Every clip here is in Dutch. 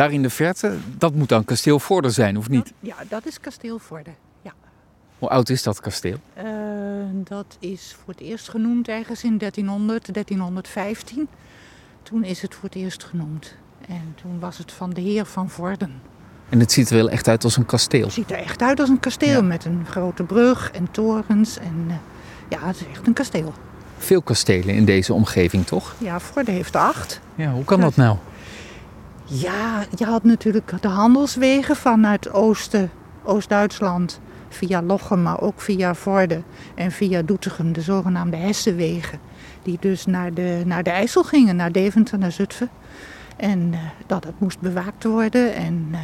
Daar in de verte, dat moet dan kasteel Vorden zijn, of niet? Ja, dat is kasteel Vorden. Ja. Hoe oud is dat kasteel? Eh, dat is voor het eerst genoemd ergens in 1300, 1315. Toen is het voor het eerst genoemd. En toen was het van de heer van Vorden. En het ziet er wel echt uit als een kasteel. Het ziet er echt uit als een kasteel Ja. met een grote brug en torens. En eh, ja, het is echt een kasteel. Veel kastelen in deze omgeving, toch? Ja, Vorden heeft er acht. Ja, hoe kan dat nou? Ja, je had natuurlijk de handelswegen vanuit Oosten, Oost-Duitsland via Lochem, maar ook via Vorden en via Doetinchem, de zogenaamde Hessenwegen. Die dus naar de, naar de IJssel gingen, naar Deventer, naar Zutphen. En eh, dat het moest bewaakt worden. En eh,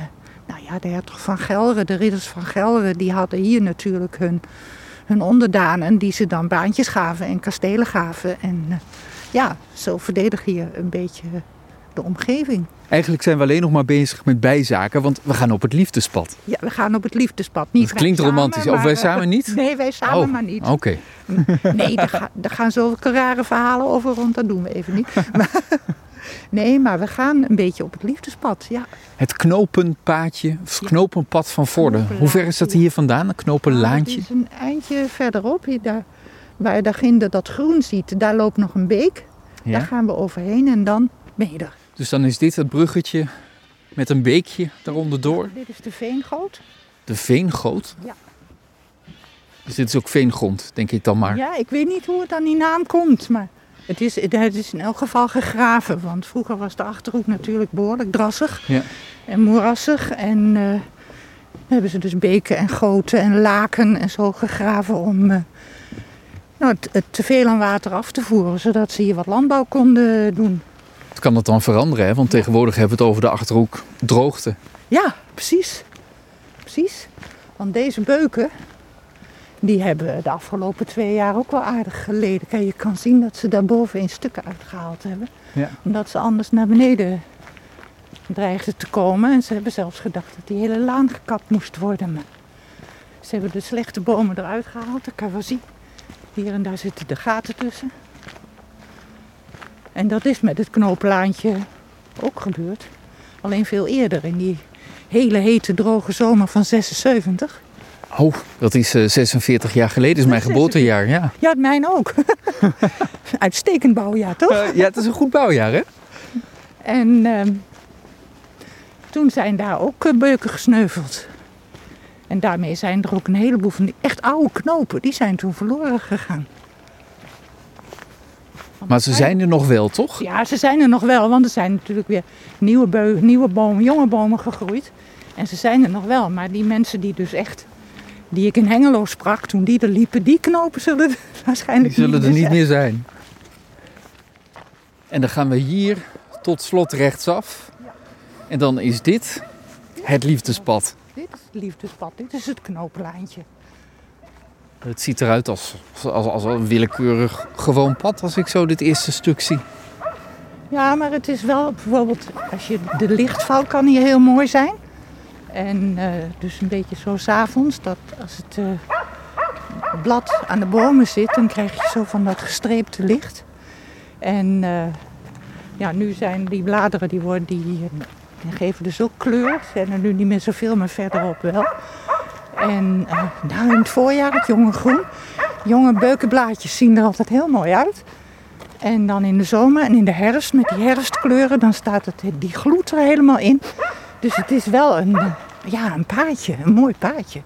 nou ja, de hertog van Gelre, de ridders van Gelre, die hadden hier natuurlijk hun, hun onderdanen die ze dan baantjes gaven en kastelen gaven. En eh, ja, zo verdedig je een beetje de omgeving. Eigenlijk zijn we alleen nog maar bezig met bijzaken, want we gaan op het liefdespad. Ja, we gaan op het liefdespad. Niet Dat klinkt samen, romantisch. Of wij samen niet? Nee, wij samen Oh, maar niet. Oké. Nee, daar, ga- daar gaan zulke rare verhalen over rond. Dat doen we even niet. Maar- nee, maar we gaan een beetje op het liefdespad. Ja. Het knopenpaadje, of knopenpad van Vorden. Hoe ver is dat hier vandaan, een knopenlaantje? Het is een eindje verderop. Hier, daar, waar je daarginder dat groen ziet, daar loopt nog een beek. Daar gaan we overheen en dan ben je er. Dus dan is dit het bruggetje met een beekje daaronder door. Dit is de veengoot. De veengoot. Ja. Dus dit is ook veengrond, denk ik dan maar. Ja, ik weet niet hoe het aan die naam komt, maar het is, het is in elk geval gegraven. Want vroeger was de Achterhoek natuurlijk behoorlijk drassig Ja. en moerassig. En eh, hebben ze dus beken en goten en laken en zo gegraven om eh, nou, het, het teveel aan water af te voeren. Zodat ze hier wat landbouw konden doen. Het kan dat dan veranderen, hè? want tegenwoordig hebben we het over de Achterhoek droogte. Ja, precies. Precies. Want deze beuken, die hebben de afgelopen twee jaar ook wel aardig geleden. Kijk, je kan zien dat ze daarboven in stukken uitgehaald hebben. Ja. Omdat ze anders naar beneden dreigden te komen. En ze hebben zelfs gedacht dat die hele laan gekapt moest worden. Maar ze hebben de slechte bomen eruit gehaald. Je wel zien. Hier en daar zitten de gaten tussen. En dat is met het knoopplaantje ook gebeurd. Alleen veel eerder, in die hele hete droge zomer van 76. Oh, dat is eh, 46 jaar geleden, is mijn 46. geboortejaar. Ja. Ja, het mijn ook. Uitstekend bouwjaar, toch? Eh, ja, het is een goed bouwjaar, hè? En ehm, toen zijn daar ook eh, beuken gesneuveld. En daarmee zijn er ook een heleboel van die echt oude knopen, die zijn toen verloren gegaan. Maar ze zijn er nog wel, toch? Ja, ze zijn er nog wel, want er zijn natuurlijk weer nieuwe, beu- nieuwe bomen, jonge bomen gegroeid. En ze zijn er nog wel, maar die mensen die dus echt, die ik in Hengelo sprak toen die er liepen, die knopen zullen er waarschijnlijk Die zullen er niet zijn. meer zijn. En dan gaan we hier tot slot rechtsaf. En dan is dit het liefdespad. Dit is het liefdespad, dit is het knooplijntje. Het ziet eruit als, als, als een willekeurig gewoon pad als ik zo dit eerste stuk zie. Ja, maar het is wel bijvoorbeeld, als je de lichtval kan hier heel mooi zijn. En eh, dus een beetje zo s'avonds, dat als het eh, blad aan de bomen zit, dan krijg je zo van dat gestreepte licht. En eh, ja, nu zijn die bladeren, die, worden, die, die geven dus ook kleur. Zijn er nu niet meer zoveel, maar verderop wel. En nou, in het voorjaar, het jonge groen, jonge beukenblaadjes zien er altijd heel mooi uit. En dan in de zomer en in de herfst met die herfstkleuren, dan staat het, die gloed er helemaal in. Dus het is wel een, ja, een paadje, een mooi paadje.